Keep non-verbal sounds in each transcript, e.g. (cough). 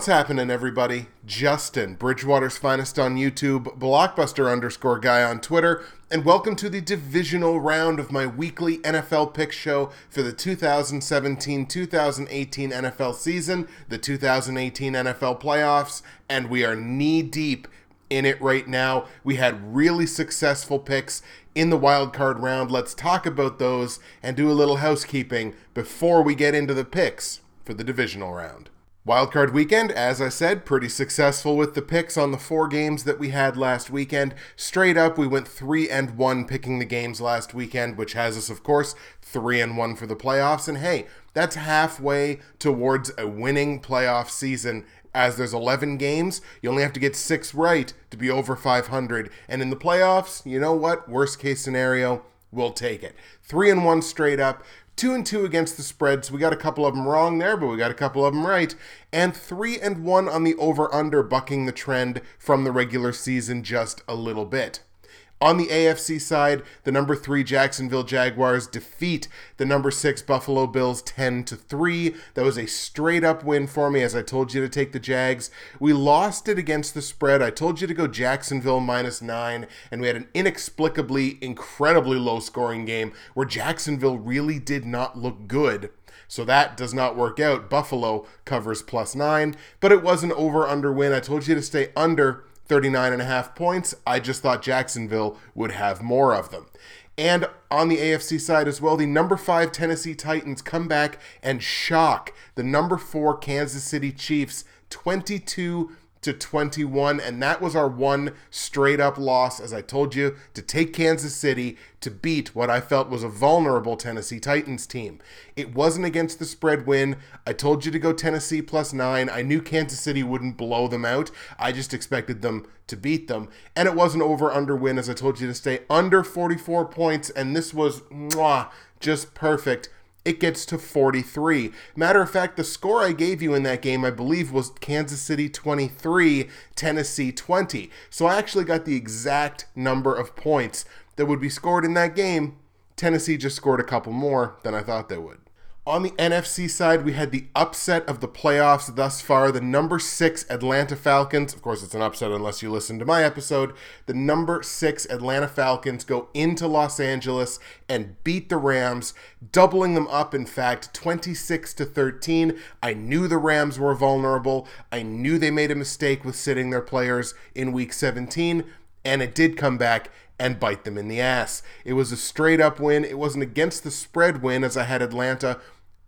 What's happening, everybody? Justin, Bridgewater's finest on YouTube, Blockbuster underscore guy on Twitter, and welcome to the divisional round of my weekly NFL pick show for the 2017 2018 NFL season, the 2018 NFL playoffs, and we are knee deep in it right now. We had really successful picks in the wild card round. Let's talk about those and do a little housekeeping before we get into the picks for the divisional round. Wildcard weekend, as I said, pretty successful with the picks on the four games that we had last weekend. Straight up, we went three and one picking the games last weekend, which has us, of course, three and one for the playoffs. And hey, that's halfway towards a winning playoff season. As there's 11 games, you only have to get six right to be over 500. And in the playoffs, you know what? Worst case scenario, we'll take it. Three and one straight up two and two against the spreads. We got a couple of them wrong there, but we got a couple of them right. And three and one on the over under, bucking the trend from the regular season just a little bit. On the AFC side, the number three Jacksonville Jaguars defeat the number six Buffalo Bills 10 to 3. That was a straight up win for me, as I told you to take the Jags. We lost it against the spread. I told you to go Jacksonville minus nine, and we had an inexplicably, incredibly low scoring game where Jacksonville really did not look good. So that does not work out. Buffalo covers plus nine, but it was an over under win. I told you to stay under 39 and a half points. I just thought Jacksonville would have more of them. And on the AFC side as well, the number five Tennessee Titans come back and shock the number four Kansas City Chiefs 22 to 21 and that was our one straight up loss as I told you to take Kansas City to beat what I felt was a vulnerable Tennessee Titans team. It wasn't against the spread win. I told you to go Tennessee plus 9. I knew Kansas City wouldn't blow them out. I just expected them to beat them. And it was an over under win as I told you to stay under 44 points and this was mwah, just perfect it gets to 43. Matter of fact, the score I gave you in that game, I believe, was Kansas City 23, Tennessee 20. So I actually got the exact number of points that would be scored in that game. Tennessee just scored a couple more than I thought they would. On the NFC side, we had the upset of the playoffs thus far. The number six Atlanta Falcons, of course, it's an upset unless you listen to my episode. The number six Atlanta Falcons go into Los Angeles and beat the Rams, doubling them up, in fact, 26 to 13. I knew the Rams were vulnerable. I knew they made a mistake with sitting their players in week 17, and it did come back and bite them in the ass. It was a straight up win. It wasn't against the spread win as I had Atlanta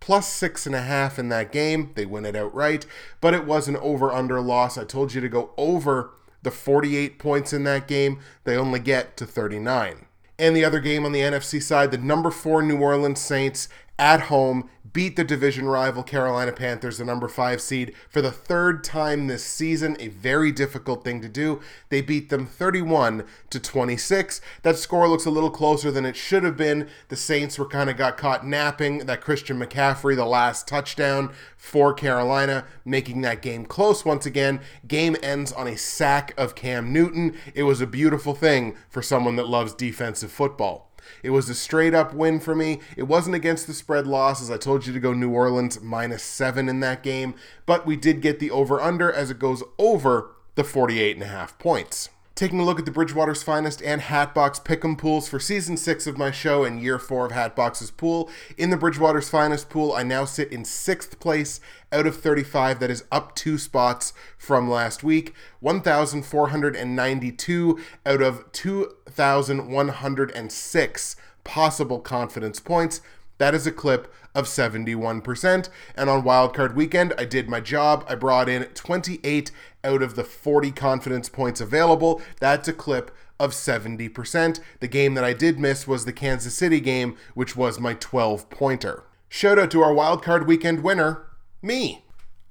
plus six and a half in that game. They win it outright, but it was an over under loss. I told you to go over the 48 points in that game. They only get to 39. And the other game on the NFC side, the number four New Orleans Saints at home beat the division rival Carolina Panthers, the number five seed, for the third time this season. A very difficult thing to do. They beat them 31 to 26. That score looks a little closer than it should have been. The Saints were kind of got caught napping. That Christian McCaffrey, the last touchdown for Carolina, making that game close once again. Game ends on a sack of Cam Newton. It was a beautiful thing for someone that loves defensive football. It was a straight up win for me. It wasn't against the spread loss, as I told you to go New Orleans minus seven in that game, but we did get the over under as it goes over the 48 and a half points taking a look at the Bridgewater's Finest and Hatbox Pick'em pools for season six of my show and year four of Hatbox's pool. In the Bridgewater's Finest pool, I now sit in sixth place out of 35. That is up two spots from last week. 1,492 out of 2,106 possible confidence points. That is a clip of 71%. And on wildcard weekend, I did my job. I brought in 28 out of the 40 confidence points available. That's a clip of 70%. The game that I did miss was the Kansas City game, which was my 12 pointer. Shout out to our wildcard weekend winner, me.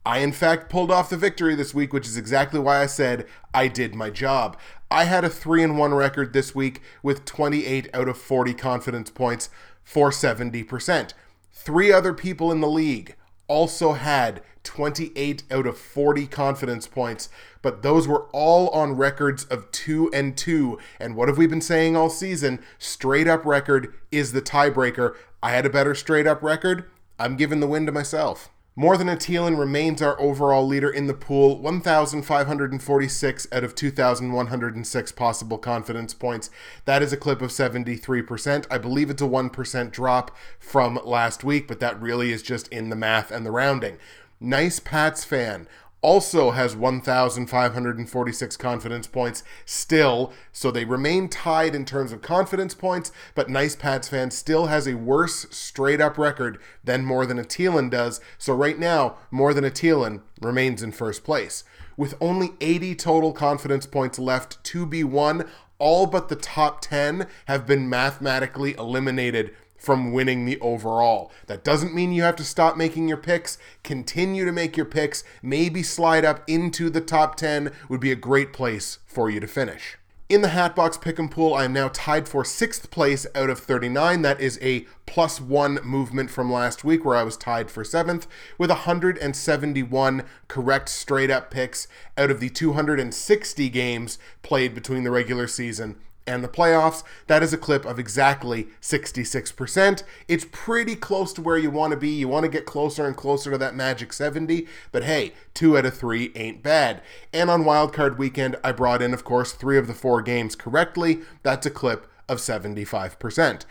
I, in fact, pulled off the victory this week, which is exactly why I said I did my job. I had a 3 and 1 record this week with 28 out of 40 confidence points for 70%. Three other people in the league also had 28 out of 40 confidence points, but those were all on records of 2 and 2. And what have we been saying all season? Straight up record is the tiebreaker. I had a better straight up record. I'm giving the win to myself. More Than a Thielen remains our overall leader in the pool, 1,546 out of 2,106 possible confidence points. That is a clip of 73%. I believe it's a 1% drop from last week, but that really is just in the math and the rounding. Nice Pats fan also has 1,546 confidence points still, so they remain tied in terms of confidence points, but Nice Pats fan still has a worse straight up record than More Than a Thielen does, so right now, More Than a Thielen remains in first place. With only 80 total confidence points left to be won, all but the top 10 have been mathematically eliminated from winning the overall. That doesn't mean you have to stop making your picks. Continue to make your picks. Maybe slide up into the top 10 would be a great place for you to finish. In the Hatbox pick and Pool, I am now tied for sixth place out of 39. That is a plus one movement from last week, where I was tied for seventh, with 171 correct straight up picks out of the 260 games played between the regular season and the playoffs. That is a clip of exactly 66%. It's pretty close to where you want to be. You want to get closer and closer to that magic 70, but hey, two out of three ain't bad. And on wildcard weekend, I brought in, of course, three of the four games correctly. That's a clip of 75%.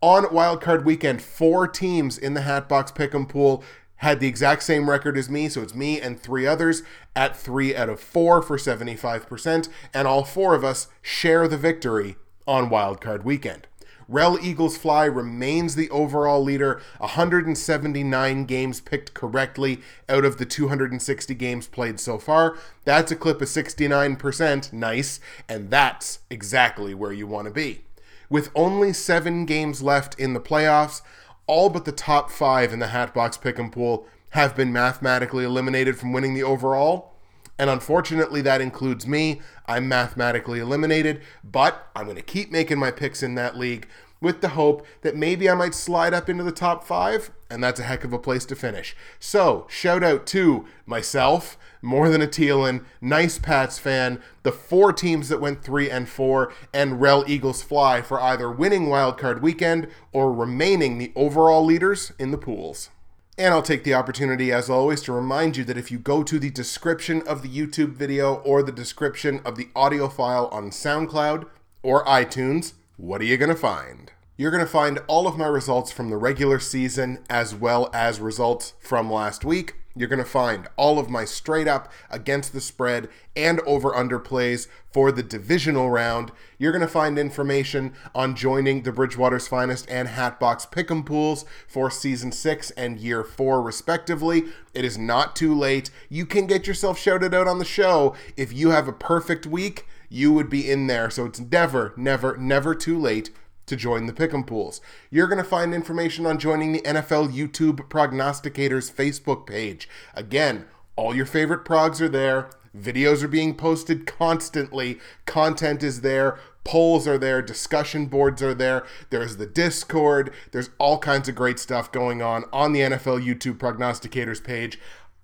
On wildcard weekend, four teams in the Hatbox Pick'em pool had the exact same record as me, so it's me and three others at three out of four for 75%, and all four of us share the victory on wildcard weekend. Rel Eagles Fly remains the overall leader, 179 games picked correctly out of the 260 games played so far. That's a clip of 69%, nice, and that's exactly where you want to be. With only seven games left in the playoffs, all but the top five in the Hatbox Pick'em pool have been mathematically eliminated from winning the overall. And unfortunately, that includes me. I'm mathematically eliminated, but I'm going to keep making my picks in that league with the hope that maybe I might slide up into the top five, and that's a heck of a place to finish. So, shout out to myself, More Than a Thielen, Nice Pats fan, the four teams that went three and four, and Rel Eagles Fly for either winning wildcard weekend or remaining the overall leaders in the pools. And I'll take the opportunity, as always, to remind you that if you go to the description of the YouTube video or the description of the audio file on SoundCloud or iTunes, what are you going to find? You're going to find all of my results from the regular season as well as results from last week. You're going to find all of my straight up against the spread and over under plays for the divisional round. You're going to find information on joining the Bridgewater's Finest and Hatbox Pick'em pools for season six and year four, respectively. It is not too late. You can get yourself shouted out on the show if you have a perfect week you would be in there. So it's never, never, never too late to join the Pick'em pools. You're going to find information on joining the NFL YouTube Prognosticators Facebook page. Again, all your favorite progs are there. Videos are being posted constantly. Content is there. Polls are there. Discussion boards are there. There's the Discord. There's all kinds of great stuff going on on the NFL YouTube Prognosticators page.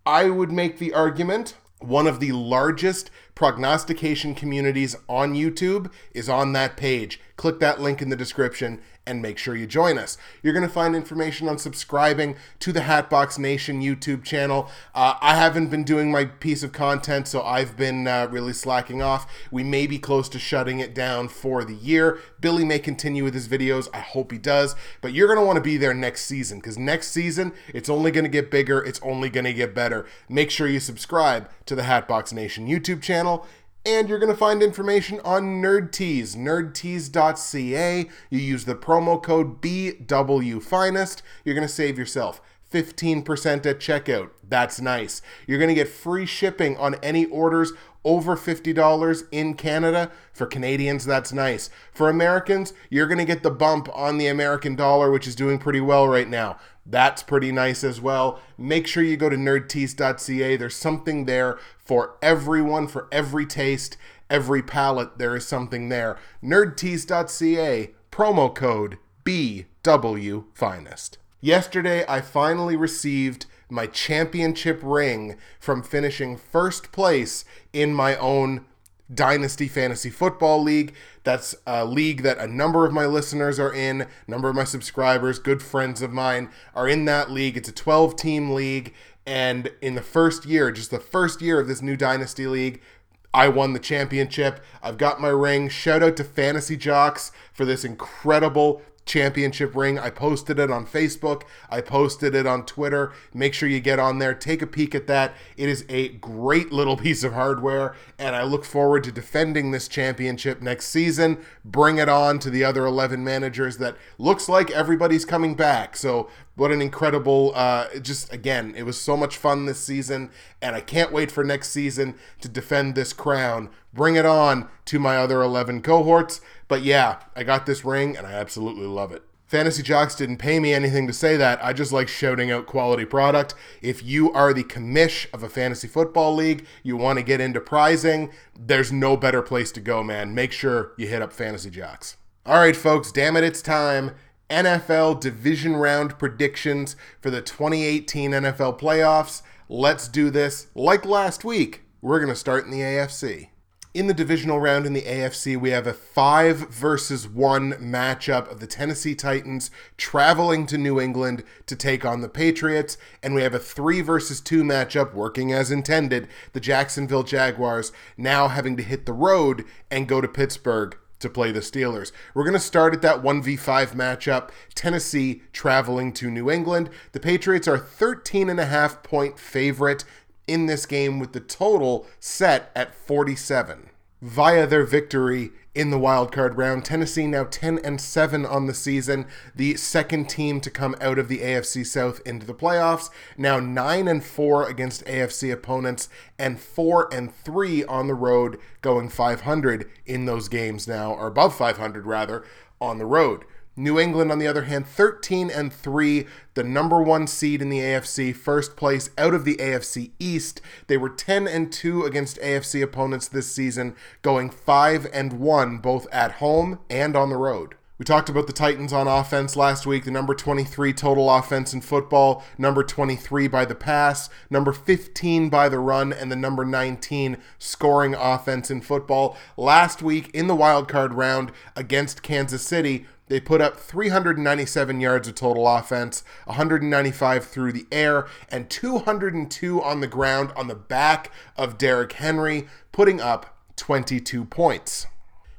I would make the argument one of the largest prognostication communities on YouTube is on that page. Click that link in the description and make sure you join us. You're going to find information on subscribing to the Hatbox Nation YouTube channel. Uh, I haven't been doing my piece of content, so I've been uh, really slacking off. We may be close to shutting it down for the year. Billy may continue with his videos. I hope he does. But you're going to want to be there next season because next season, it's only going to get bigger. It's only going to get better. Make sure you subscribe to the Hatbox Nation YouTube channel and you're going to find information on NerdTees, nerdtees.ca. You use the promo code BWFinest. You're going to save yourself 15% at checkout. That's nice. You're going to get free shipping on any orders over $50 in Canada. For Canadians, that's nice. For Americans, you're going to get the bump on the American dollar, which is doing pretty well right now. That's pretty nice as well. Make sure you go to nerdtees.ca. There's something there for everyone, for every taste, every palate. There is something there. Nerdtees.ca, promo code BW Finest. Yesterday, I finally received my championship ring from finishing first place in my own Dynasty Fantasy Football League. That's a league that a number of my listeners are in, a number of my subscribers, good friends of mine are in that league. It's a 12 team league, And in the first year, just the first year of this new Dynasty League, I won the championship. I've got my ring. Shout out to Fantasy Jocks for this incredible championship ring. I posted it on Facebook. I posted it on Twitter. Make sure you get on there, take a peek at that. It is a great little (laughs) piece of hardware, and I look forward to defending this championship next season. Bring it on to the other 11 managers that looks like everybody's coming back. So, what an incredible, uh, just again, it was so much fun this season, and I can't wait for next season to defend this crown. Bring it on to my other 11 cohorts. But yeah, I got this ring and I absolutely love it. Fantasy Jocks didn't pay me anything to say that. I just like shouting out quality product. If you are the commish of a fantasy football league, you want to get into prizing, there's no better place to go, man. Make sure you hit up Fantasy Jocks. All right, folks, damn it, it's time. NFL division round predictions for the 2018 NFL playoffs. Let's do this like last week. We're going to start in the AFC in the divisional round in the AFC, we have a five versus one matchup of the Tennessee Titans traveling to New England to take on the Patriots. And we have a three versus two matchup working as intended. The Jacksonville Jaguars now having to hit the road and go to Pittsburgh to play the Steelers. We're going to start at that 1v5 matchup. Tennessee traveling to New England. The Patriots are 13 and a half point favorite in this game with the total set at 47. Via their victory in the wild card round, Tennessee now 10 and 7 on the season, the second team to come out of the AFC South into the playoffs, now 9 and 4 against AFC opponents and 4 and 3 on the road going 500 in those games now or above 500 rather on the road. New England, on the other hand, 13 and 3, the number one seed in the AFC, first place out of the AFC East. They were 10 and 2 against AFC opponents this season, going 5 and 1 both at home and on the road. We talked about the Titans on offense last week, the number 23 total offense in football, number 23 by the pass, number 15 by the run, and the number 19 scoring offense in football. Last week in the wild card round against Kansas City, they put up 397 yards of total offense, 195 through the air, and 202 on the ground on the back of Derrick Henry, putting up 22 points.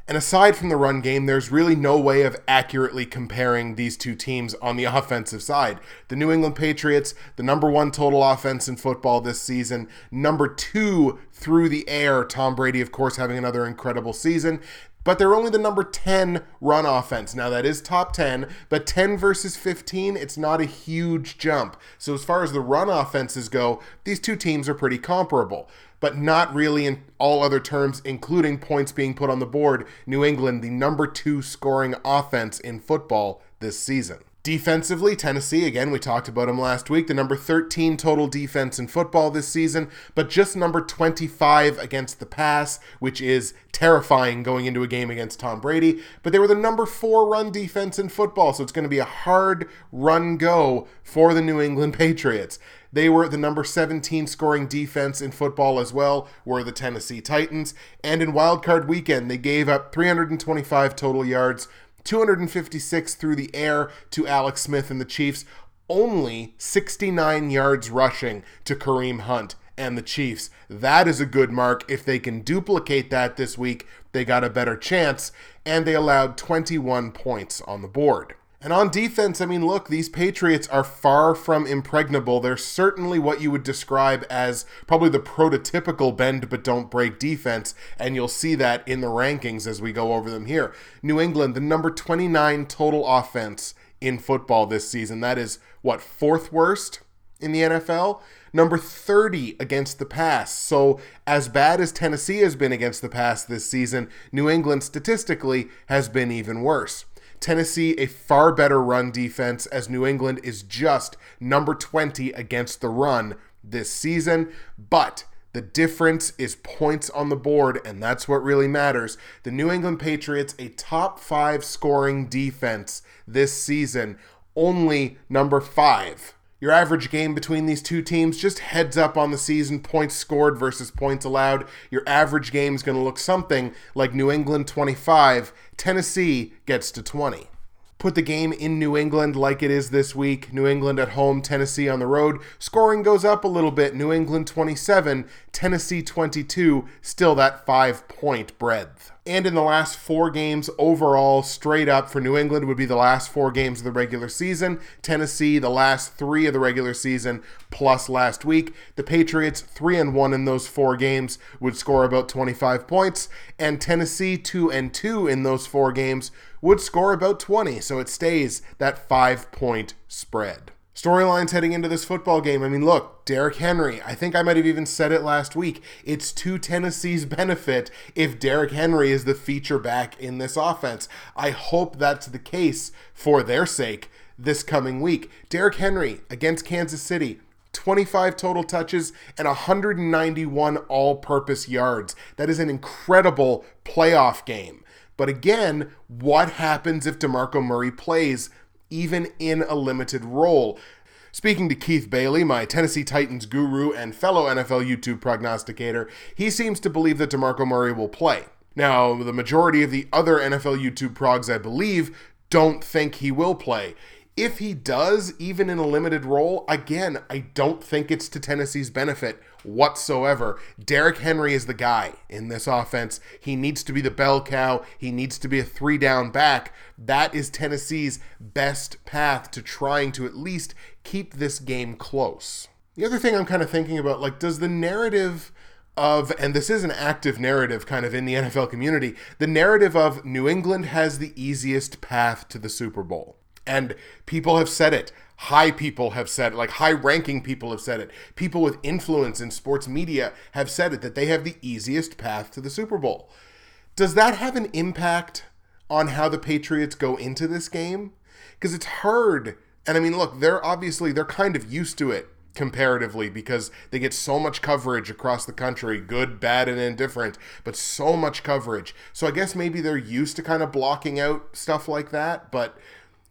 And aside from the run game, there's really no way of accurately comparing these two teams on the (laughs) offensive side. The New England Patriots, the number one total offense in football this season, number two through the air. Tom Brady, of course, having another incredible season but they're only the number 10 run offense. Now, that is top 10, but 10 versus 15, it's not a huge jump. So, as far as the run offenses go, these two teams are pretty comparable, but not really in all other terms, including points being put on the board. New England, the number two scoring offense in football this season. Defensively, Tennessee, again, we talked about them last week, the number 13 total defense in football this season, but just number 25 against the pass, which is terrifying going into a game against Tom Brady. But they were the number four run defense in football, so it's going to be a hard run go for the New England (laughs) Patriots. They were the number 17 scoring defense in football as well, were the Tennessee Titans. And in wildcard weekend, they gave up 325 total yards 256 through the air to Alex Smith and the Chiefs, only 69 yards rushing to Kareem Hunt and the Chiefs. That is a good mark. If they can duplicate that this week, they got a better chance, and they allowed 21 points on the board. And on defense, I mean, look, these Patriots are far from impregnable. They're certainly what you would describe as probably the prototypical bend but don't break defense, and you'll see that in the rankings as we go over them here. New England, the number 29 total offense in football this season. That is what, fourth worst in the NFL? Number 30 against the pass. So, as bad as Tennessee has been against the pass this season, New England statistically has been even worse. Tennessee a far better run defense as New England is just number 20 against the run this season. But the difference is points on the board, and that's what really matters. The New England Patriots, a top five scoring defense this season, only number five your average game between these two teams, just heads up on the season, points scored versus points allowed. Your average game is going to look something like New England 25, Tennessee gets to 20. Put the game in New England like it is this week. New England at home, Tennessee on the road. Scoring goes up a little bit. New England 27, Tennessee 22, still that five point breadth. And in the last four games overall, straight up for New England would be the last four games of the regular season. Tennessee, the last three of the regular season, plus last week. The Patriots, three and one in those four games, would score about 25 points. And Tennessee, two and two in those four games, would score about 20. So it stays that five point spread. Storylines heading into this football game. I mean, look, Derrick Henry. I think I might have even said it last week. It's to Tennessee's (laughs) benefit if Derrick Henry is the feature back in this offense. I hope that's the case for their sake this coming week. Derrick Henry against Kansas City. 25 total touches and 191 all purpose yards. That is an incredible playoff game. But again, what happens if DeMarco Murray plays even in a limited role. Speaking to Keith Bailey, my Tennessee Titans guru and fellow NFL YouTube prognosticator, he seems to believe that DeMarco Murray will play. Now, the majority of the other NFL YouTube progs, I believe, don't think he will play. If he does, even in a limited role, again, I don't think it's to Tennessee's benefit whatsoever. Derrick Henry is the guy in this offense. He needs to be the bell cow, he needs to be a three down back. That is Tennessee's best path to trying to at least keep this game close. The other thing I'm kind of thinking about, like, does the narrative of, and this is an active narrative kind of in the NFL community, the narrative of New England has the easiest path to the Super Bowl. And people have said it. High people have said it, like high ranking people have said it. People with influence in sports media have said it, that they have the easiest path to the Super Bowl. Does that have an impact on how the Patriots go into this game? Because it's hard. And I mean, look, they're obviously, they're kind of used to it comparatively because they get so much coverage across the country good, bad, and indifferent, but so much coverage. So I guess maybe they're used to kind of blocking out stuff like that. But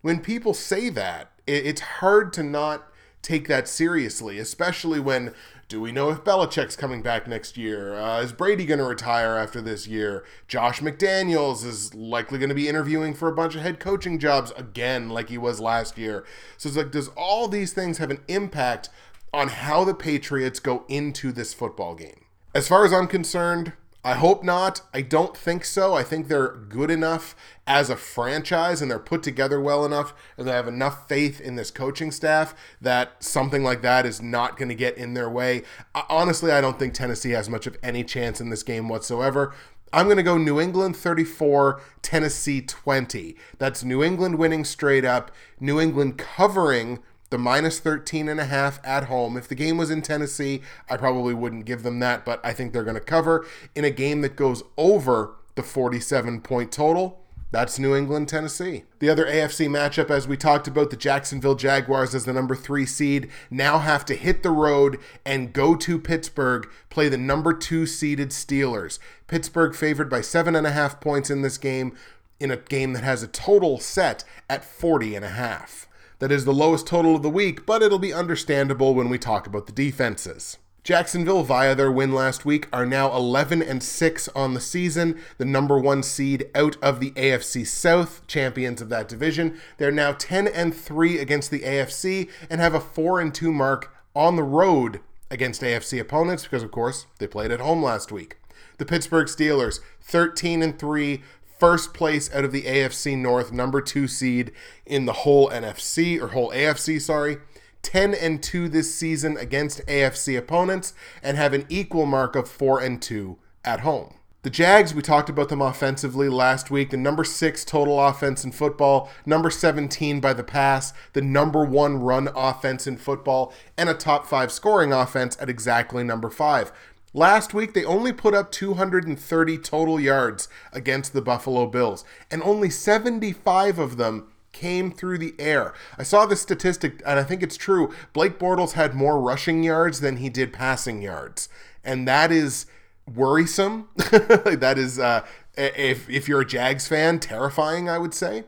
when people say that, it's hard to not take that seriously, especially when do we know if Belichick's coming back next year? Uh, is Brady going to retire after this year? Josh McDaniels is likely going to be interviewing for a bunch of head coaching jobs again, like he was last year. So it's like, does all these things have an impact on how the Patriots go into this football game? As far as I'm concerned, I hope not. I don't think so. I think they're good enough as a franchise and they're put together well enough and they have enough faith in this coaching staff that something like that is not going to get in their way. Honestly, I don't think Tennessee has much of any chance in this game whatsoever. I'm going to go New England 34, Tennessee 20. That's New England winning straight up, New England covering the minus 13 and a half at home. If the game was in Tennessee, I probably wouldn't give them that, but I think they're going to cover in a game that goes over the 47 point total. That's New England, Tennessee. The other AFC matchup, as we talked about, the Jacksonville Jaguars as the number three seed, now have to hit the road and go to Pittsburgh, play the number two seeded Steelers. Pittsburgh favored by seven and a half points in this game, in a game that has a total set at 40 and a half. That is the lowest total of the week, but it'll be understandable when we talk about the defenses. Jacksonville, via their win last week, are now 11 and 6 on the season, the number one seed out of the AFC South, champions of that division. They're now 10 and 3 against the AFC and have a 4 and 2 mark on the road against AFC opponents because, of course, they played at home last week. The Pittsburgh Steelers, 13 and 3, first place out of the AFC North, number two seed in the whole NFC or whole AFC, sorry. 10 and 2 this season against AFC opponents and have an equal mark of 4 and 2 at home. The Jags, we talked about them offensively last week. The number six total offense in football, number 17 by the pass, the number one run offense in football, and a top five scoring offense at exactly number five. Last week, they only put up 230 total yards against the Buffalo Bills, and only 75 of them came through the air. I saw this statistic, and I think it's true. Blake Bortles had more rushing yards than he did passing yards, and that is worrisome. (laughs) that is, uh, if if you're a Jags fan, terrifying. I would say.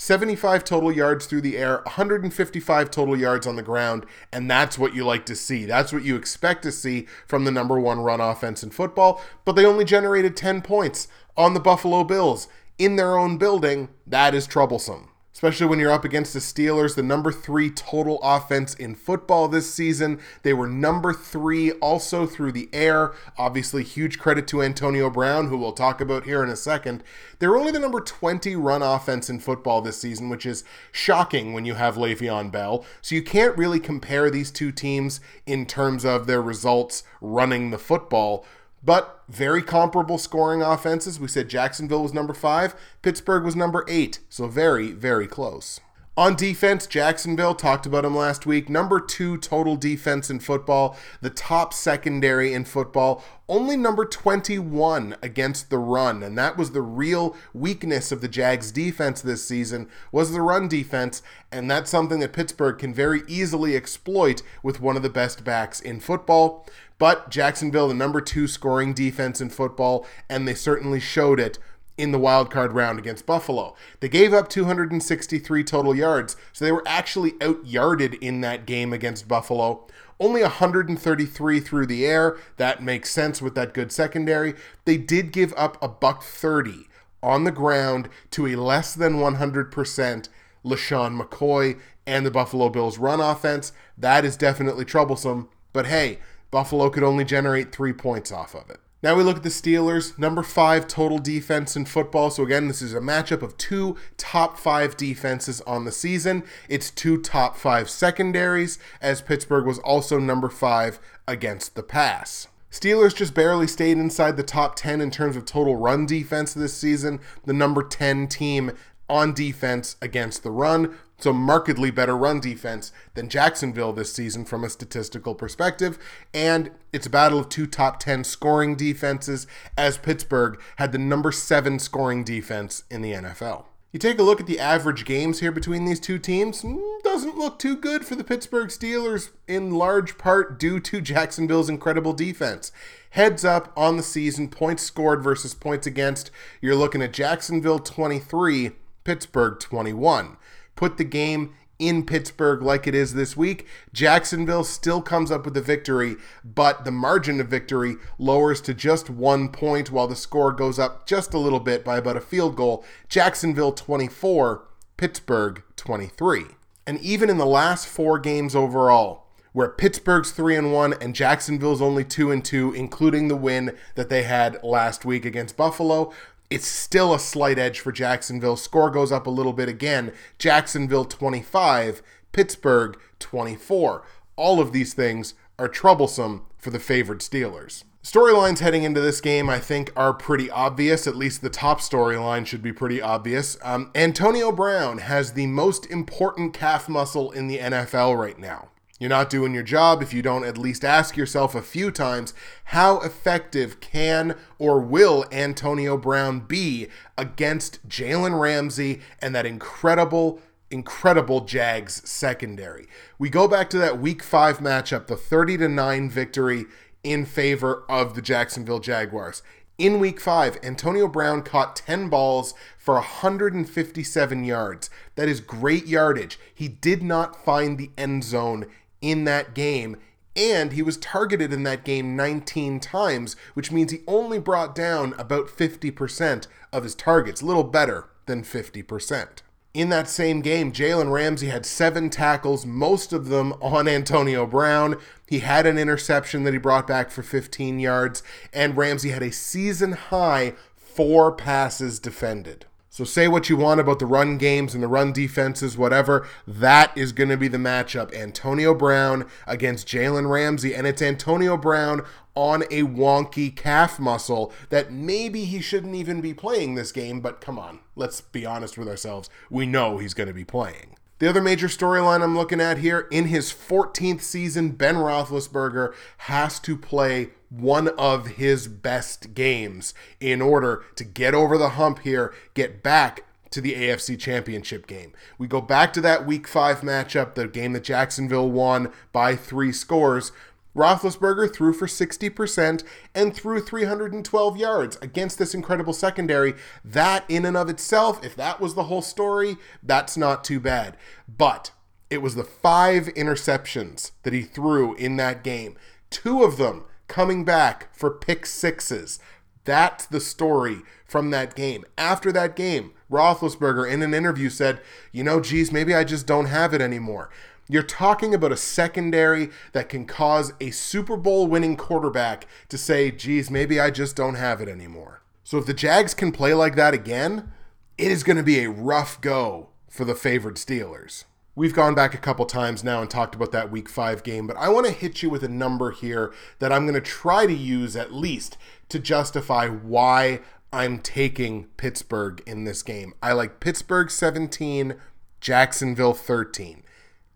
75 total yards through the air, 155 total yards on the ground, and that's what you like to see. That's what you expect to see from the number one run offense in football, but they only generated 10 points on the Buffalo Bills in their own building. That is troublesome. Especially when you're up against the Steelers, the number three total offense in football this season. They were number three also through the air. Obviously, huge credit to Antonio Brown, who we'll talk about here in a second. They're only the number 20 run offense in football this season, which is shocking when you have Le'Veon Bell. So you can't really compare these two teams in terms of their results running the football but very comparable scoring offenses. We said Jacksonville was number five, Pittsburgh was number eight, so very, very close. On defense, Jacksonville, talked about him last week, number two total defense in football, the top secondary in football, only number 21 against the run, and that was the real weakness of the Jags defense this season was the run defense, and that's something that Pittsburgh can very easily exploit with one of the best backs in football. But Jacksonville, the number two scoring defense in football, and they certainly showed it in the wild card round against Buffalo. They gave up 263 total yards, so they were actually out yarded in that game against Buffalo. Only 133 through the air. That makes sense with that good secondary. They did give up a buck 30 on the ground to a less than 100% LeSean McCoy and the Buffalo Bills run offense. That is definitely troublesome. But hey, Buffalo could only generate three points off of it. Now we look at the Steelers, number five total defense in football. So again, this is a matchup of two top five defenses on the season. It's two top five secondaries, as Pittsburgh was also number five against the pass. Steelers just barely stayed inside the top 10 in terms of total run defense this season, the number 10 team on defense against the run. So, markedly better run defense than Jacksonville this season from a statistical perspective. And it's a battle of two top 10 scoring defenses, as Pittsburgh had the number seven scoring defense in the NFL. You take a look at the average games here between these two teams, hmm, doesn't look too good for the Pittsburgh Steelers, in large part due to Jacksonville's incredible defense. Heads up on the season, points scored versus points against, you're looking at Jacksonville 23, Pittsburgh 21. Put the game in Pittsburgh like it is this week. Jacksonville still comes up with the victory, but the margin of victory lowers to just one point while the score goes up just a little bit by about a field goal. Jacksonville 24, Pittsburgh 23. And even in the last four games overall, where Pittsburgh's 3 and 1 and Jacksonville's only 2 and 2 including the win that they had last week against Buffalo it's still a slight edge for Jacksonville. Score goes up a little bit again. Jacksonville 25, Pittsburgh 24. All of these things are troublesome for the favored Steelers. Storylines heading into this game, I think, are pretty obvious. At least the top storyline should be pretty obvious. Um, Antonio Brown has the most important calf muscle in the NFL right now. You're not doing your job if you don't at least ask yourself a few times how effective can or will Antonio Brown be against Jalen Ramsey and that incredible, incredible Jags secondary. We go back to that week five matchup, the 30 to 9 victory in favor of the Jacksonville Jaguars. In week five, Antonio Brown caught 10 balls for 157 yards. That is great yardage. He did not find the end zone in that game. And he was targeted in that game 19 times, which means he only brought down about 50% of his targets, a little better than 50%. In that same game, Jalen Ramsey had seven tackles, most of them on Antonio Brown. He had an interception that he brought back for 15 yards, and Ramsey had a season high four passes defended. So say what you want about the run games and the run defenses, whatever. That is going to be the matchup. Antonio Brown against Jalen Ramsey. And it's Antonio Brown on a wonky calf muscle that maybe he shouldn't even be playing this game, but come on, let's be honest with ourselves. We know he's going to be playing. The other major storyline I'm looking at here in his 14th season, Ben Roethlisberger has to play one of his best games in order to get over the hump here, get back to the AFC Championship game. We go back to that week five matchup, the game that Jacksonville won by three scores. Roethlisberger threw for 60% and threw 312 yards against this incredible secondary. That, in and of itself, if that was the whole story, that's not too bad. But it was the five interceptions that he threw in that game. Two of them coming back for pick sixes. That's the story from that game. After that game, Roethlisberger in an interview said, you know, geez, maybe I just don't have it anymore. You're talking about a secondary that can cause a Super Bowl winning quarterback to say, geez, maybe I just don't have it anymore. So if the Jags can play like that again, it is going to be a rough go for the favored Steelers. We've gone back a couple times now and talked about that week five game, but I want to hit you with a number here that I'm going to try to use at least to justify why I'm taking Pittsburgh in this game. I like Pittsburgh 17, Jacksonville 13.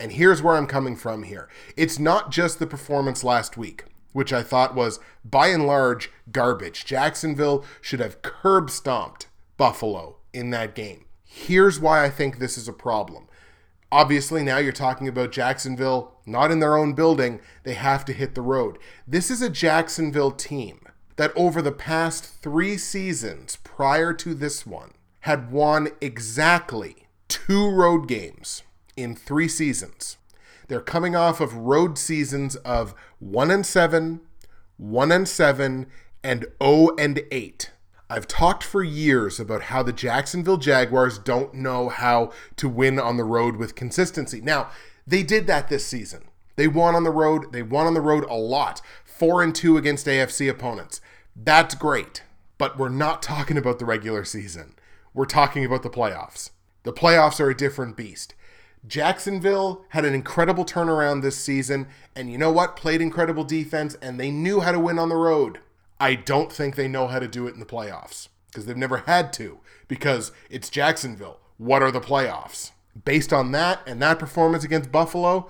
And here's where I'm coming from here. It's not just the performance last week, which I thought was by and large garbage. Jacksonville should have curb stomped Buffalo in that game. Here's why I think this is a problem. Obviously, now you're talking about Jacksonville not in their own building. They have to hit the road. This is a Jacksonville team that over the past three seasons prior to this one had won exactly two road games in three seasons. They're coming off of road seasons of 1 and 7, 1 and 7, and 0 and 8. I've talked for years about how the Jacksonville Jaguars don't know how to win on the road with consistency. Now, they did that this season. They won on the road. They won on the road a lot. 4 and 2 against AFC opponents. That's great. But we're not talking about the regular season. We're talking about the playoffs. The playoffs are a different beast. Jacksonville had an incredible turnaround this season, and you know what? Played incredible defense, and they knew how to win on the road. I don't think they know how to do it in the playoffs because they've never had to because it's Jacksonville. What are the playoffs? Based on that and that performance against Buffalo,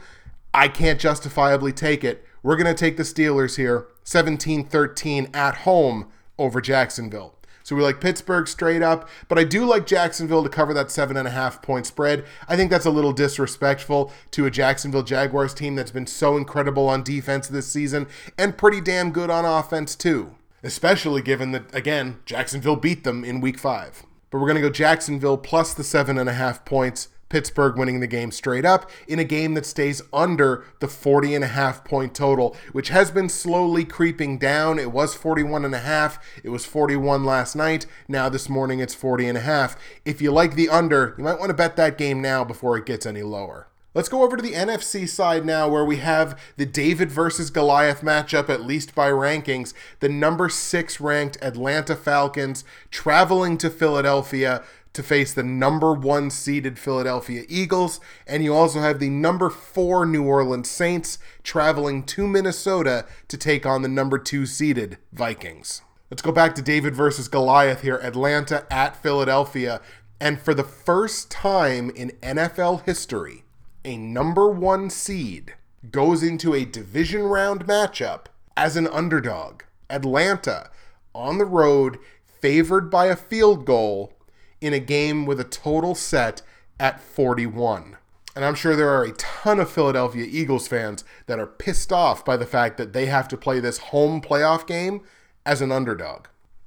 I can't justifiably take it. We're going to take the Steelers here 17 13 at home over Jacksonville. So we like Pittsburgh straight up, but I do like Jacksonville to cover that seven and a half point spread. I think that's a little disrespectful to a Jacksonville Jaguars team that's been so incredible on defense this season and pretty damn good on offense too. Especially given that, again, Jacksonville beat them in week five. But we're going to go Jacksonville plus the seven and a half points Pittsburgh winning the game straight up in a game that stays under the 40 and a half point total, which has been slowly creeping down. It was 41 and a half. It was 41 last night. Now this morning it's 40 and a half. If you like the under, you might want to bet that game now before it gets any lower. Let's go over to the NFC side now, where we have the David versus Goliath matchup, at least by rankings. The number six ranked Atlanta Falcons traveling to Philadelphia to face the number one seeded Philadelphia Eagles. And you also have the number four New Orleans Saints traveling to Minnesota to take on the number two seeded Vikings. Let's go back to David versus Goliath here Atlanta at Philadelphia. And for the first time in NFL history, a number one seed goes into a division round matchup as an underdog. Atlanta on the road, favored by a field goal in a game with a total set at 41. And I'm sure there are a ton of Philadelphia Eagles fans that are pissed off by the fact that they have to play this home playoff game as an underdog.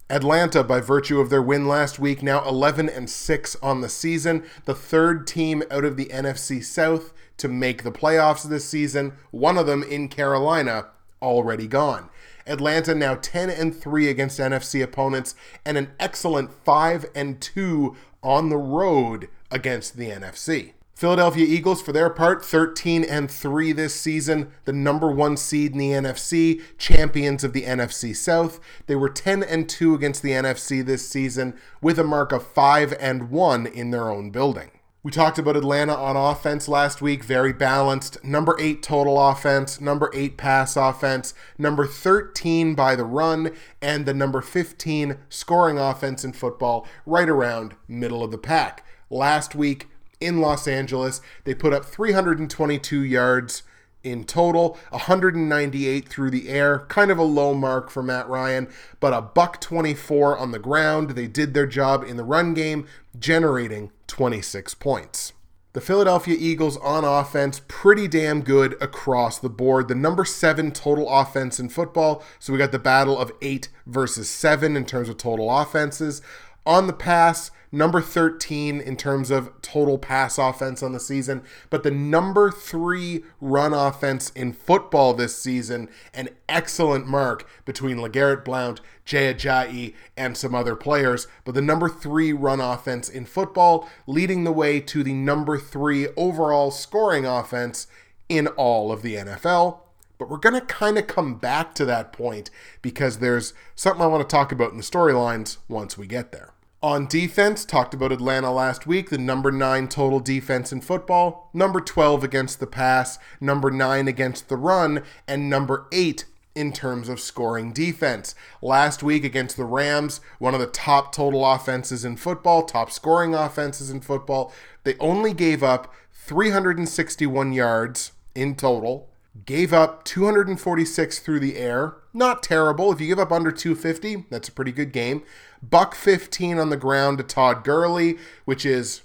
Atlanta, by virtue of their win last week, now 11 and 6 on the season, the third team out of the NFC South to make the playoffs this season, one of them in Carolina, already gone. Atlanta now 10 and 3 against NFC opponents and an excellent 5 and 2 on the road against the NFC. Philadelphia Eagles, for their part, 13 and 3 this season, the number one seed in the NFC, champions of the NFC South. They were 10 and 2 against the NFC this season, with a mark of 5 and 1 in their own building. We talked about Atlanta on offense last week, very balanced. Number eight total offense, number eight pass offense, number 13 by the run, and the number 15 scoring offense in football, right around middle of the pack. Last week in Los Angeles, they put up 322 yards in total, 198 through the air, kind of a low mark for Matt Ryan, but a buck 24 on the ground. They did their job in the run game, generating 26 points. The Philadelphia Eagles on offense, pretty damn good across the board. The number seven total offense in football. So we got the battle of eight versus seven in terms of total offenses. On the pass, number 13 in terms of total pass offense on the season, but the number three run offense in football this season, an excellent mark between LeGarrette Blount, Jay Ajayi, and some other players, but the number three run offense in football, leading the way to the number three overall scoring offense in all of the NFL. But we're going to kind of come back to that point because there's something I want to talk about in the storylines once we get there. On defense, talked about Atlanta last week, the number 9 total defense in football, number 12 against the pass, number 9 against the run, and number 8 in terms of scoring defense. Last week against the Rams, one of the top total offenses in football, top scoring offenses in football, they only gave up 361 yards in total, gave up 246 through the air. Not terrible. If you give up under 250, that's a pretty good game. Buck 15 on the ground to Todd Gurley, which is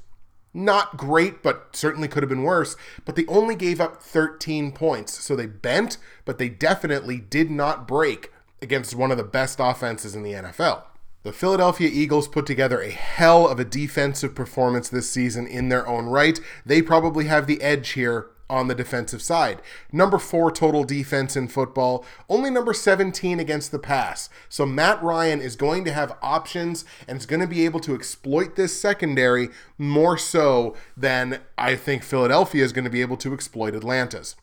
not great, but certainly could have been worse. But they only gave up 13 points. So they bent, but they definitely did not break against one of the best offenses in the NFL. The Philadelphia Eagles put together a hell of a defensive performance this season in their own right. They probably have the edge here on the defensive side. Number four total defense in football, only number 17 against the pass. So Matt Ryan is going to have options and is going to be able to exploit this secondary more so than I think Philadelphia is going to be able to exploit Atlanta's.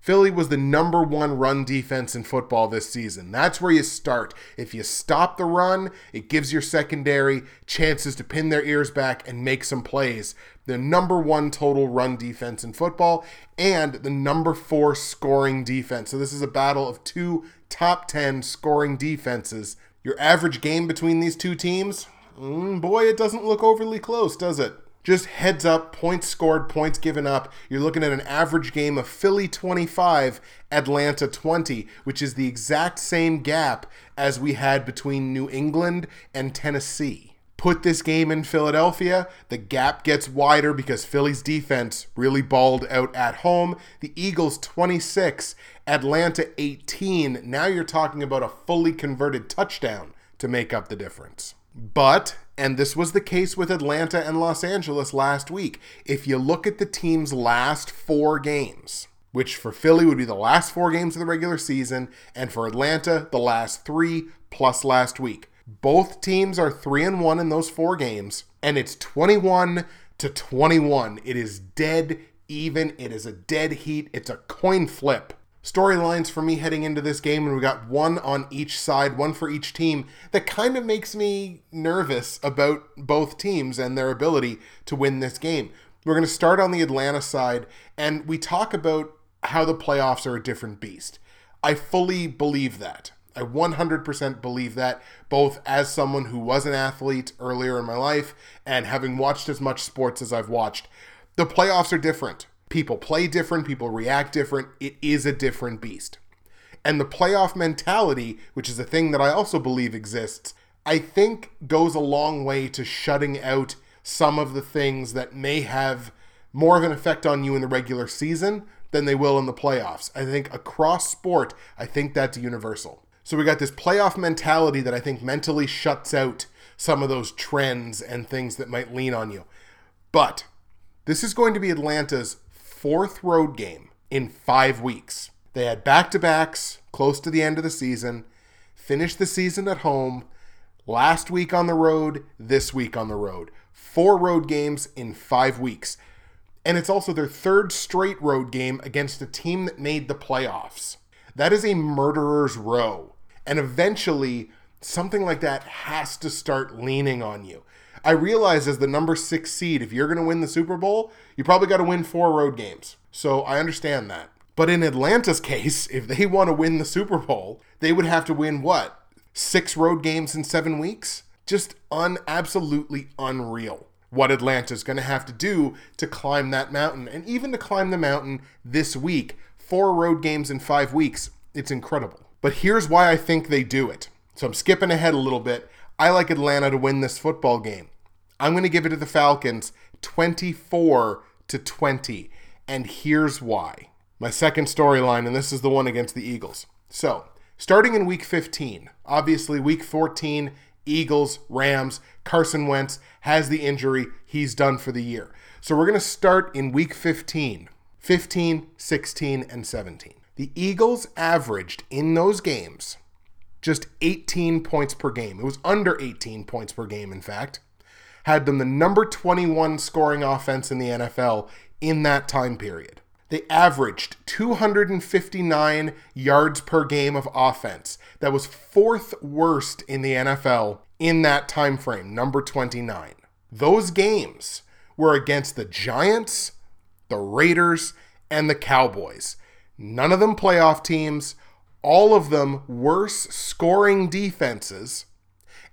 Philly was the number one run defense in football this season. That's where you start. If you stop the run, it gives your secondary chances to pin their ears back and make some plays. The number one total run defense in football and the number four scoring defense. So this is a battle of two top 10 scoring defenses. Your average game between these two teams, mm, boy, it doesn't look overly close, does it? Just heads up, points scored, points given up. You're looking at an average game of Philly 25, Atlanta 20, which is the exact same gap as we had between New England and Tennessee. Put this game in Philadelphia, the gap gets wider because Philly's defense really balled out at home. The Eagles 26, Atlanta 18. Now you're talking about a fully converted touchdown to make up the difference. But and this was the case with Atlanta and Los Angeles last week. If you look at the team's last four games, which for Philly would be the last four games of the regular season, and for Atlanta, the last three plus last week. Both teams are 3 and 1 in those four games, and it's 21 to 21. It is dead even. It is a dead heat. It's a coin flip storylines for me heading into this game, and we got one on each side, one for each team, that kind of makes me nervous about both teams and their ability to win this game. We're going to start on the Atlanta side, and we talk about how the playoffs are a different beast. I fully believe that. I 100% believe that, both as someone who was an athlete earlier in my life and having watched as much sports as I've watched. The playoffs are different people play different, people react different. It is a different beast. And the playoff mentality, which is a thing that I also believe exists, I think goes a long way to shutting out some of the things that may have more of an effect on you in the regular season than they will in the playoffs. I think across sport, I think that's universal. So we got this playoff mentality that I think mentally shuts out some of those trends and things that might lean on you. But this is going to be Atlanta's fourth road game in five weeks. They had back to backs close to the end of the season, finished the season at home, last week on the road, this week on the road. Four road games in five weeks. And it's also their third straight road game against a team that made the playoffs. That is a murderer's row. And eventually, something like that has to start leaning on you. I realize as the number six seed, if you're going to win the Super Bowl, you probably got to win four road games. So I understand that. But in Atlanta's (laughs) case, if they want to win the Super Bowl, they would have to win what? Six road games in seven weeks? Just un absolutely unreal what Atlanta's going to have to do to climb that mountain. And even to climb the mountain this week, four road games in five weeks, it's incredible. But here's why I think they do it. So I'm skipping ahead a little bit. I like Atlanta to win this football game. I'm going to give it to the Falcons 24 to 20. And here's why. My second storyline, and this is the one against the Eagles. So, starting in week 15, obviously, week 14 Eagles, Rams, Carson Wentz has the injury. He's done for the year. So we're going to start in week 15, 15, 16, and 17. The Eagles averaged in those games just 18 points per game. It was under 18 points per game, in fact. Had them the number 21 scoring offense in the NFL in that time period. They averaged 259 yards per game of offense. That was fourth worst in the NFL in that time frame, number 29. Those games were against the Giants, the Raiders, and the Cowboys. None of them playoff teams, all of them worse scoring defenses,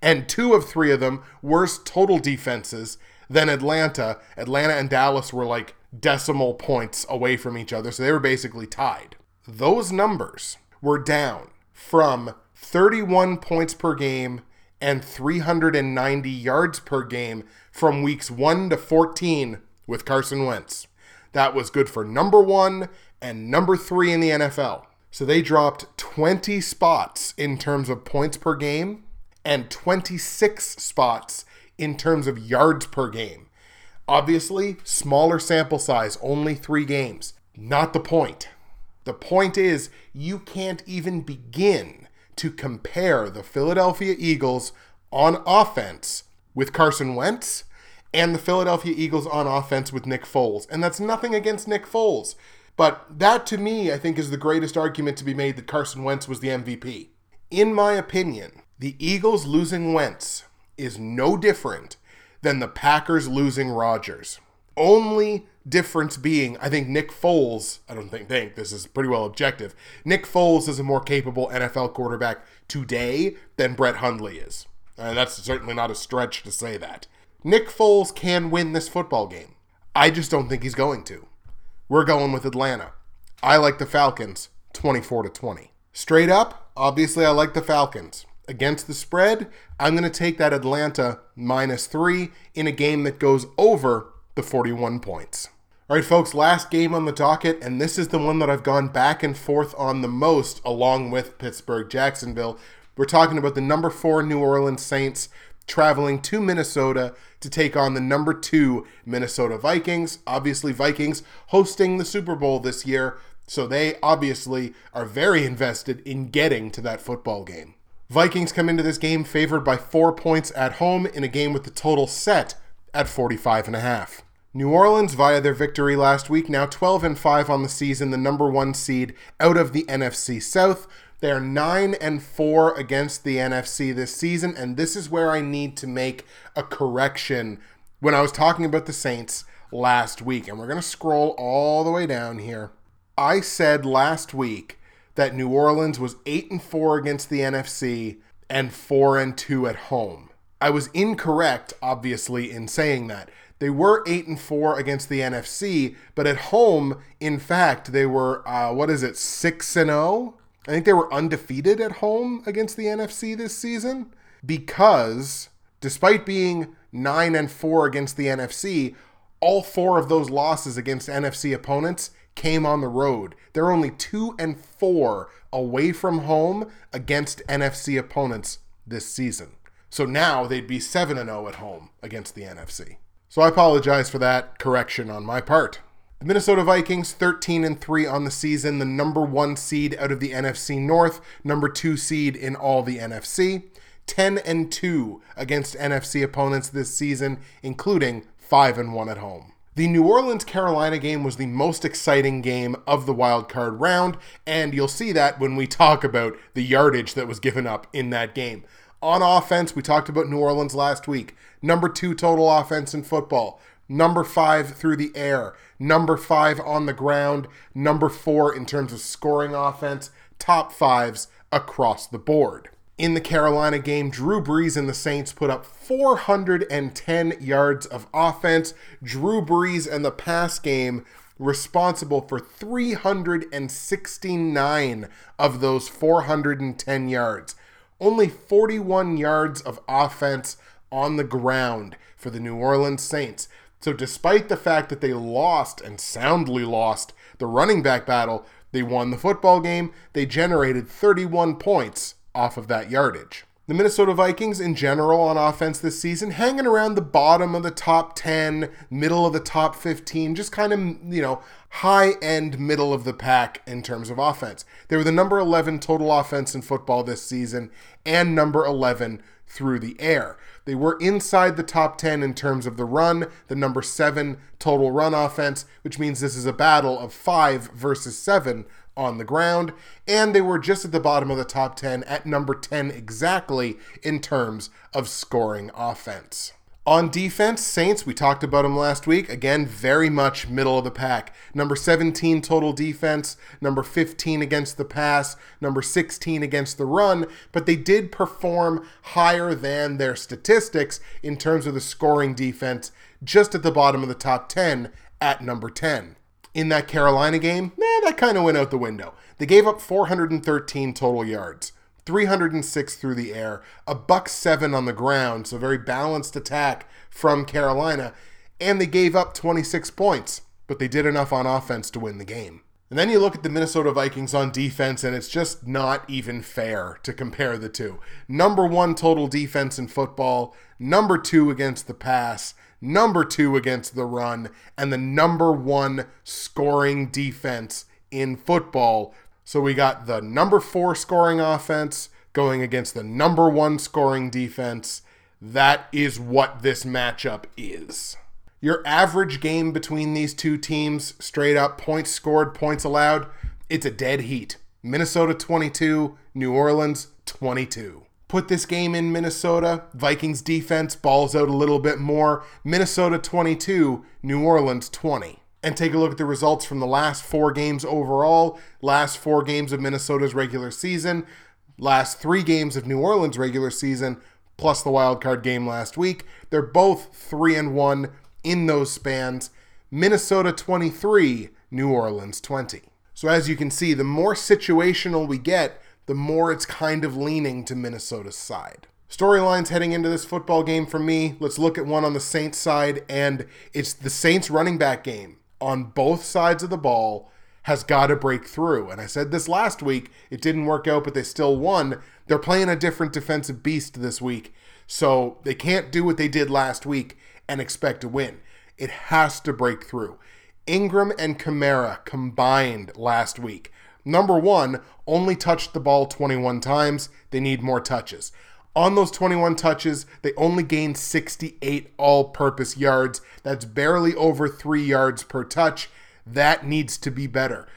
and two of three of them worse total defenses than Atlanta. Atlanta and Dallas were like decimal points away from each other, so they were basically tied. Those numbers were down from 31 points per game and 390 yards per game from weeks 1 to 14 with Carson Wentz. That was good for number one and number three in the NFL. So they dropped 20 spots in terms of points per game and 26 spots in terms of yards per game. Obviously, smaller sample size, only three games. Not the point. The point is, you can't even begin to compare the Philadelphia Eagles on offense with Carson Wentz and the Philadelphia Eagles on offense with Nick Foles. And that's nothing against Nick Foles. But that to me, I think, is the greatest argument to be made that Carson Wentz was the MVP. In my opinion, the Eagles losing Wentz is no different than the Packers losing Rodgers. Only difference being, I think Nick Foles, I don't think, think this is pretty well objective. Nick Foles is a more capable NFL quarterback today than Brett Hundley is. And that's certainly not a stretch to say that. Nick Foles can win this football game. I just don't think he's going to. We're going with Atlanta. I like the Falcons 24 to 20. Straight up, obviously I like the Falcons. Against the spread, I'm going to take that Atlanta minus 3 in a game that goes over the 41 points. All right, folks, last game on the docket, and this is the one that I've gone back and forth on the most, along with Pittsburgh Jacksonville. We're talking about the number four New Orleans Saints traveling to Minnesota to take on the number two Minnesota Vikings. Obviously, Vikings hosting the Super Bowl this year, so they obviously are very invested in getting to that football game. Vikings come into this game favored by four points at home in a game with the total set at 45 and a half. New Orleans, via their victory last week, now 12 and 5 on the season, the number one seed out of the NFC South. They are 9 and 4 against the NFC this season, and this is where I need to make a correction when I was talking about the Saints last week. And we're going to scroll all the way down here. I said last week that New Orleans was 8 and 4 against the NFC and 4 and 2 at home. I was incorrect obviously in saying that. They were 8 and 4 against the NFC, but at home in fact they were uh, what is it? 6 and 0 I think they were undefeated at home against the NFC this season because despite being 9 and 4 against the NFC, all four of those losses against NFC opponents came on the road. They're only 2 and 4 away from home against NFC opponents this season. So now they'd be 7 and 0 at home against the NFC. So I apologize for that correction on my part. The Minnesota Vikings 13 and 3 on the season, the number 1 seed out of the NFC North, number 2 seed in all the NFC. 10 and 2 against NFC opponents this season, including 5 and 1 at home. The New Orleans Carolina game was the most exciting game of the wild card round, and you'll see that when we talk about the yardage that was given up in that game. On offense, we talked about New Orleans last week. Number two total offense in football number five through the air, number five on the ground, number four in terms of scoring offense, top fives across the board. In the Carolina game, Drew Brees and the Saints put up 410 yards of offense. Drew Brees and the pass game responsible for 369 of those 410 yards. Only 41 yards of offense on the ground for the New Orleans Saints. So, despite the fact that they lost and soundly lost the running back battle, they won the football game. They generated 31 points off of that yardage. The Minnesota Vikings, in general, on offense this season, hanging around the bottom of the top 10, middle of the top 15, just kind of, you know, high end middle of the pack in terms of offense. They were the number 11 total offense in football this season and number 11 through the air. They were inside the top 10 in terms of the run, the number 7 total run offense, which means this is a battle of 5 versus 7 on the ground, and they were just at the bottom of the top 10 at number 10 exactly in terms of scoring offense. On defense, Saints, we talked about them last week. Again, very much middle of the pack. Number 17 total defense, number 15 against the pass, number 16 against the run, but they did perform higher than their statistics in terms of the scoring defense, just at the bottom of the top 10 at number 10 in that Carolina game, nah, that kind of went out the window. They gave up 413 total yards, 306 through the air, a buck seven on the ground, so very balanced attack from Carolina, and they gave up 26 points, but they did enough on offense to win the game. And then you look at the Minnesota Vikings on defense, and it's just not even fair to compare the two. Number one total defense in football, number two against the pass, number two against the run, and the number one scoring defense in football. So we got the number four scoring offense going against the number one scoring defense. That is what this matchup is. Your average game between these two teams, straight up points scored, points allowed, it's a dead heat. Minnesota 22, New Orleans 22 put this game in Minnesota. Vikings defense balls out a little bit more. Minnesota 22, New Orleans 20. And take a look at the results from the last four games overall, last four games of Minnesota's regular season, last three games of New Orleans' regular season, plus the wild card game last week. They're both 3 and 1 in those spans. Minnesota 23, New Orleans 20. So as you can see, the more situational we get, the more it's kind of leaning to Minnesota's side. Storylines heading into this football game for me. Let's look at one on the Saints side, and it's the Saints running back game on both sides of the ball has got to break through. And I said this last week, it didn't work out, but they still won. They're playing a different defensive beast this week, so they can't do what they did last week and expect to win. It has to break through. Ingram and Kamara combined last week Number one, only touched the ball 21 times. They need more touches. On those 21 touches, they only gained 68 all purpose yards. That's barely over three yards per touch. That needs to be better.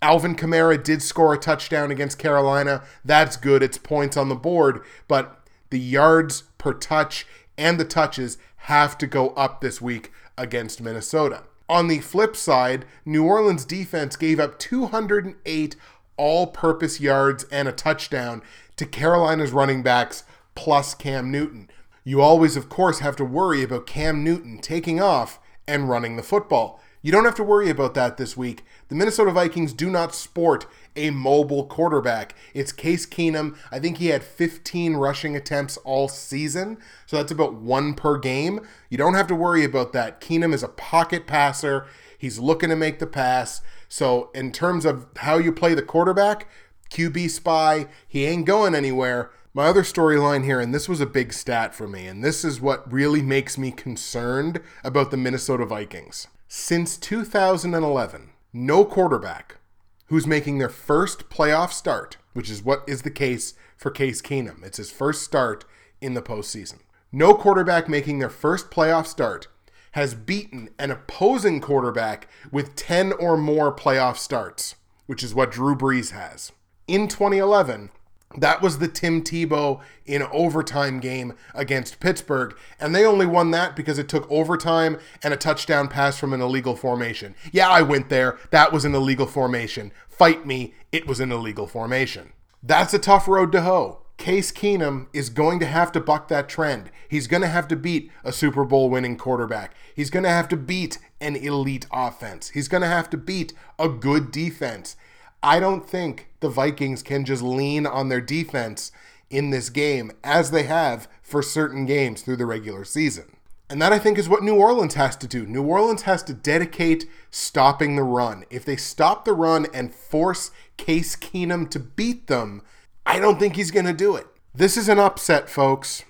Alvin Kamara did score a touchdown against Carolina. That's good. It's points on the board. But the yards per touch and the touches have to go up this week against Minnesota. On the flip side, New Orleans defense gave up 208 all purpose yards and a touchdown to Carolina's running backs plus Cam Newton. You always, of course, have to worry about Cam Newton taking off and running the football. You don't have to worry about that this week. The Minnesota Vikings do not sport a mobile quarterback. It's Case Keenum. I think he had 15 rushing attempts all season, so that's about one per game. You don't have to worry about that. Keenum is a pocket passer. He's looking to make the pass. So, in terms of how you play the quarterback, QB spy, he ain't going anywhere. My other storyline here, and this was a big stat for me, and this is what really makes me concerned about the Minnesota Vikings. Since 2011, no quarterback who's making their first playoff start, which is what is the case for Case Keenum. It's his first start in the postseason. No quarterback making their first playoff start has beaten an opposing quarterback with 10 or more playoff starts, which is what Drew Brees has. In 2011, that was the Tim Tebow in overtime game against Pittsburgh, and they only won that because it took overtime and a touchdown pass from an illegal formation. Yeah, I went there. That was an illegal formation. Fight me. It was an illegal formation. That's a tough road to hoe. Case Keenum is going to have to buck that trend. He's going to have to beat a Super Bowl winning quarterback. He's going to have to beat an elite offense. He's going to have to beat a good defense. I don't think the Vikings can just lean on their defense in this game as they have for certain games through the regular season. And that I think is what New Orleans has to do. New Orleans has to dedicate stopping the run. If they stop the run and force Case Keenum to beat them, I don't think he's going to do it. This is an upset, folks,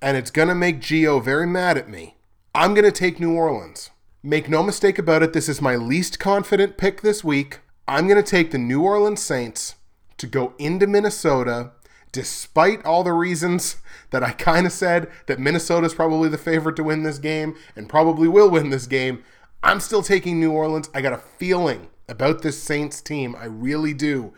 and it's going to make Geo very mad at me. I'm going to take New Orleans. Make no mistake about it, this is my least confident pick this week. I'm going to take the New Orleans Saints to go into Minnesota, despite all the reasons that I kind of said that Minnesota is probably the favorite to win this game and probably will win this game. I'm still taking New Orleans. I got a feeling about this Saints team. I really do.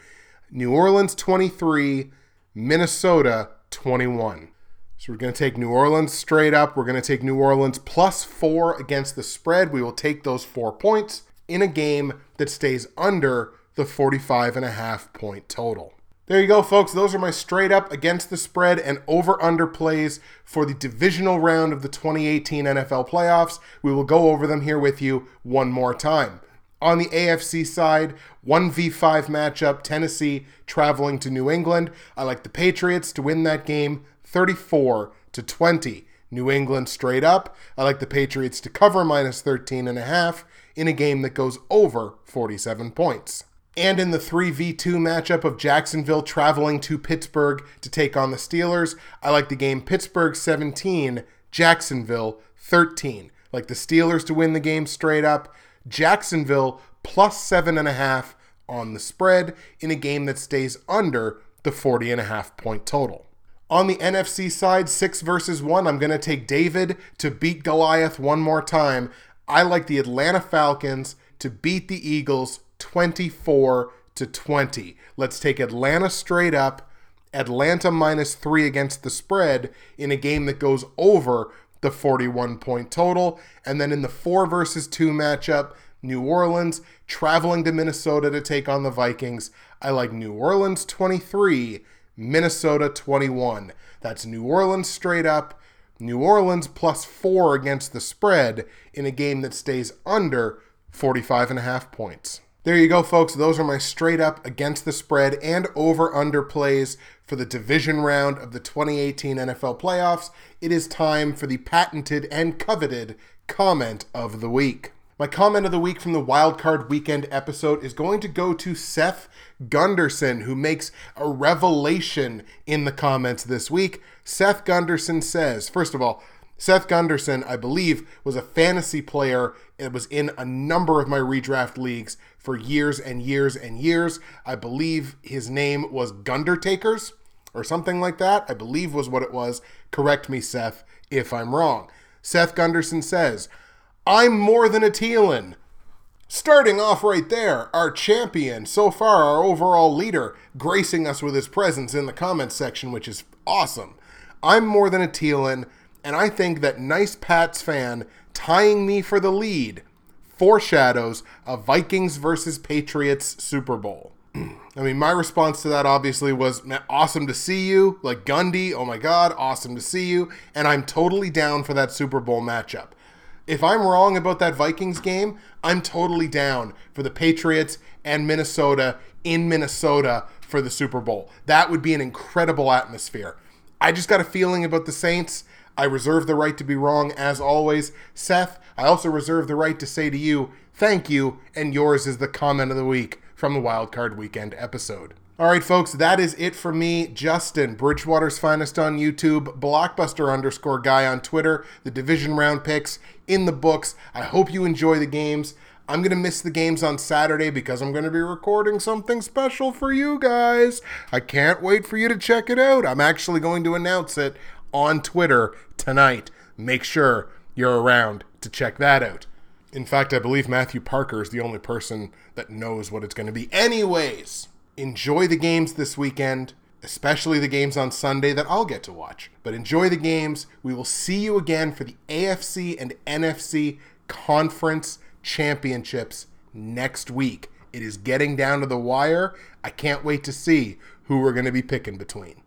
New Orleans 23, Minnesota 21. So we're going to take New Orleans straight up. We're going to take New Orleans plus four against the spread. We will take those four points in a game that stays under the 45 and a half point total. There you go, folks. Those are my straight up against the spread and over under plays for the divisional round of the 2018 NFL playoffs. We will go over them here with you one more time. On the AFC side, 1v5 matchup, Tennessee traveling to New England. I like the Patriots to win that game 34 to 20. New England straight up. I like the Patriots to cover minus 13 and a half in a game that goes over 47 points. And in the 3v2 matchup of Jacksonville traveling to Pittsburgh to take on the Steelers, I like the game Pittsburgh 17, Jacksonville 13. Like the Steelers to win the game straight up. Jacksonville plus seven and a half on the spread in a game that stays under the 40 and a half point total. On the NFC side, six versus one, I'm going to take David to beat Goliath one more time. I like the Atlanta Falcons to beat the Eagles 24 to 20. Let's take Atlanta straight up, Atlanta minus three against the spread in a game that goes over the 41 point total. And then in the four versus two matchup, New Orleans traveling to Minnesota to take on the Vikings. I like New Orleans 23, Minnesota 21. That's New Orleans straight up. New Orleans plus four against the spread in a game that stays under 45 and a half points. There you go, folks. Those are my straight up against the spread and over under plays for the division round of the 2018 NFL playoffs. It is time for the patented and coveted comment of the week. My comment of the week from the Wildcard Weekend episode is going to go to Seth Gunderson, who makes a revelation in the comments this week. Seth Gunderson says, first of all, Seth Gunderson, I believe, was a fantasy player. It was in a number of my redraft leagues for years and years and years. I believe his name was Gundertakers or something like that. I believe was what it was. Correct me, Seth, if I'm wrong. Seth Gunderson says, I'm more than a Thielen. Starting off right there, our champion, so far our overall leader, gracing us with his presence in the comments section, which is awesome. I'm more than a Thielen and I think that nice Pats fan tying me for the lead foreshadows a Vikings versus Patriots Super Bowl. (clears throat) I mean, my response to that obviously was awesome to see you, like Gundy. Oh my God, awesome to see you. And I'm totally down for that Super Bowl matchup. If I'm wrong about that Vikings game, I'm totally down for the Patriots and Minnesota in Minnesota for the Super Bowl. That would be an incredible atmosphere. I just got a feeling about the Saints I reserve the right to be wrong as always. Seth, I also reserve the right to say to you, thank you, and yours is the comment of the week from the Wildcard Weekend episode. All right, folks, that is it for me. Justin, Bridgewater's Finest on YouTube, Blockbuster underscore guy on Twitter, the division round picks in the books. I hope you enjoy the games. I'm going to miss the games on Saturday because I'm going to be recording something special for you guys. I can't wait for you to check it out. I'm actually going to announce it on Twitter tonight. Make sure you're around to check that out. In fact, I believe Matthew Parker is the only person that knows what it's going to be. Anyways, enjoy the games this weekend, especially the games on Sunday that I'll get to watch. But enjoy the games. We will see you again for the AFC and NFC conference championships next week. It is getting down to the wire. I can't wait to see who we're going to be picking between.